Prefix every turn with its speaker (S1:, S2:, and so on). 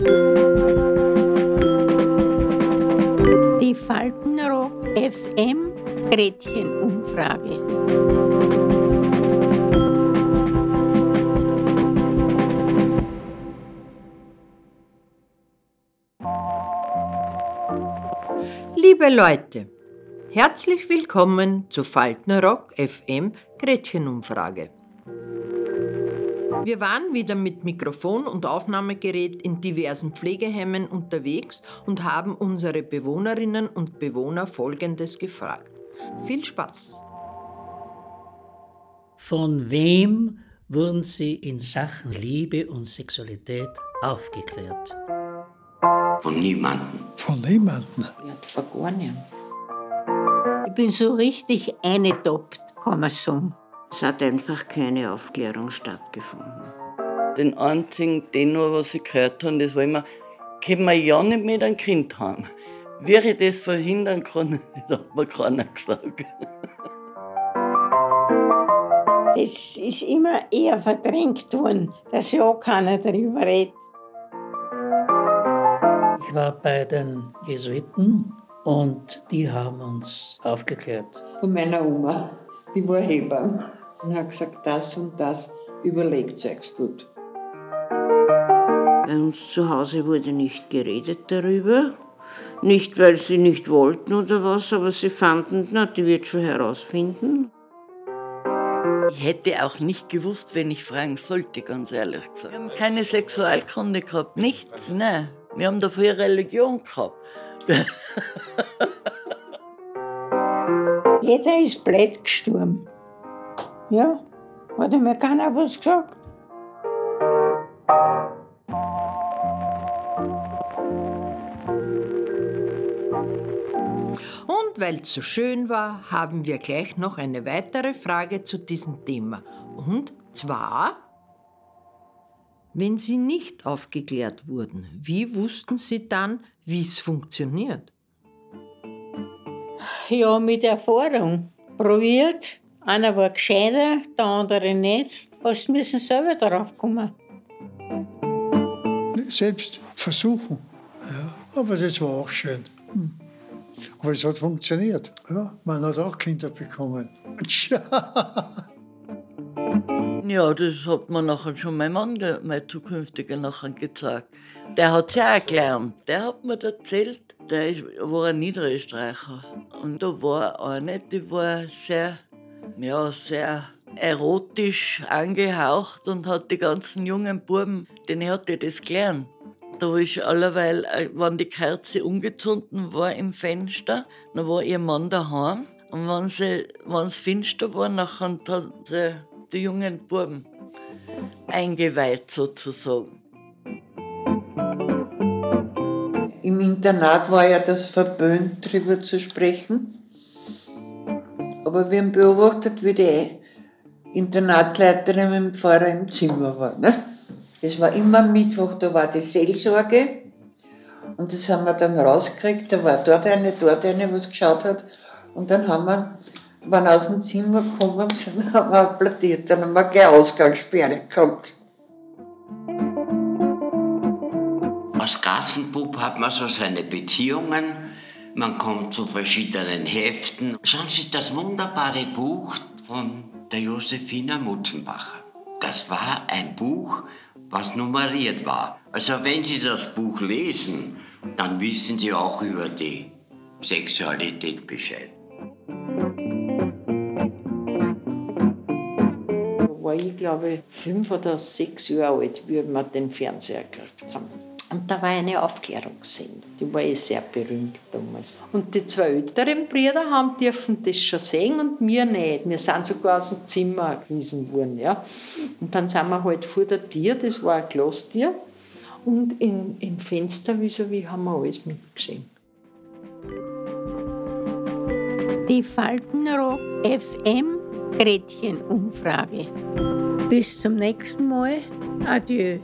S1: Die Faltenrock FM Gretchenumfrage.
S2: Liebe Leute, herzlich willkommen zu Faltenrock FM Gretchenumfrage. Wir waren wieder mit Mikrofon und Aufnahmegerät in diversen Pflegeheimen unterwegs und haben unsere Bewohnerinnen und Bewohner Folgendes gefragt. Viel Spaß!
S3: Von wem wurden Sie in Sachen Liebe und Sexualität aufgeklärt?
S4: Von niemandem.
S5: Von niemandem.
S1: Ja, von gar nicht. Ich bin so richtig eingetoppt, kann man sagen.
S6: Es hat einfach keine Aufklärung stattgefunden.
S7: Den einzigen Tenor, was ich gehört habe, das war immer, können wir ja nicht mit einem Kind haben. Wie ich das verhindern kann, das hat mir keiner gesagt.
S1: Das ist immer eher verdrängt worden, dass ja keiner darüber redet.
S3: Ich war bei den Jesuiten und die haben uns aufgeklärt.
S6: Von meiner Oma, die war Hebamme und hat gesagt, das und das überlegt euch gut. Bei uns zu Hause wurde nicht geredet darüber. Nicht, weil sie nicht wollten oder was, aber sie fanden, na, die wird schon herausfinden.
S7: Ich hätte auch nicht gewusst, wenn ich fragen sollte, ganz ehrlich gesagt. Wir haben keine Sexualkunde gehabt, nichts, nein. Wir haben dafür Religion gehabt.
S1: Jeder ist blöd gestorben. Ja, hat mir keiner was gesagt.
S2: Und weil es so schön war, haben wir gleich noch eine weitere Frage zu diesem Thema. Und zwar, wenn Sie nicht aufgeklärt wurden, wie wussten Sie dann, wie es funktioniert?
S1: Ja, mit Erfahrung. Probiert. Einer war gescheiter, der andere nicht. Hast müssen selber darauf kommen.
S5: Selbst versuchen. Ja. Aber das war auch schön. Hm. Aber es hat funktioniert. Ja. Man hat auch Kinder bekommen.
S7: Ja, das hat mir nachher schon mein Mann, mein zukünftiger, nachher gezeigt. Der hat es ja auch gelernt. Der hat mir erzählt, der ist, war ein Niederösterreicher. Und da war eine, die war sehr, ja, sehr erotisch angehaucht und hat die ganzen jungen Buben, denen hat die das gelernt. Da ist allerweil, äh, wenn die Kerze umgezunden war im Fenster, dann war ihr Mann daheim. Und wenn sie, es finster war, nachher hat sie die jungen Buben eingeweiht sozusagen.
S6: Im Internat war ja das verböhnt, darüber zu sprechen. Aber wir haben beobachtet, wie die Internatleiterin mit dem Pfarrer im Zimmer war. Ne? Es war immer Mittwoch, da war die Seelsorge. Und das haben wir dann rausgekriegt. Da war dort eine, dort eine, was geschaut hat. Und dann haben wir, wenn aus dem Zimmer gekommen sind, haben wir applaudiert. Dann haben wir gleich Ausgangssperre gehabt.
S4: Als Gassenbub hat man so seine Beziehungen. Man kommt zu verschiedenen Heften. Schauen Sie das wunderbare Buch von der Josefina Mutzenbacher. Das war ein Buch, was nummeriert war. Also wenn Sie das Buch lesen, dann wissen Sie auch über die Sexualität Bescheid.
S6: War ich, glaube fünf oder sechs Jahre alt, wie wir den Fernseher gekriegt. Und da war eine Aufklärungssendung, die war eh sehr berühmt damals. Und die zwei älteren Brüder haben dürfen das schon sehen und wir nicht. Wir sind sogar aus dem Zimmer gewiesen worden. Ja. Und dann sind wir halt vor der Tür, das war ein Glastür, und in, im Fenster vis-à-vis haben wir alles mitgesehen.
S1: Die Faltenrock FM Gretchenumfrage. Bis zum nächsten Mal. Adieu.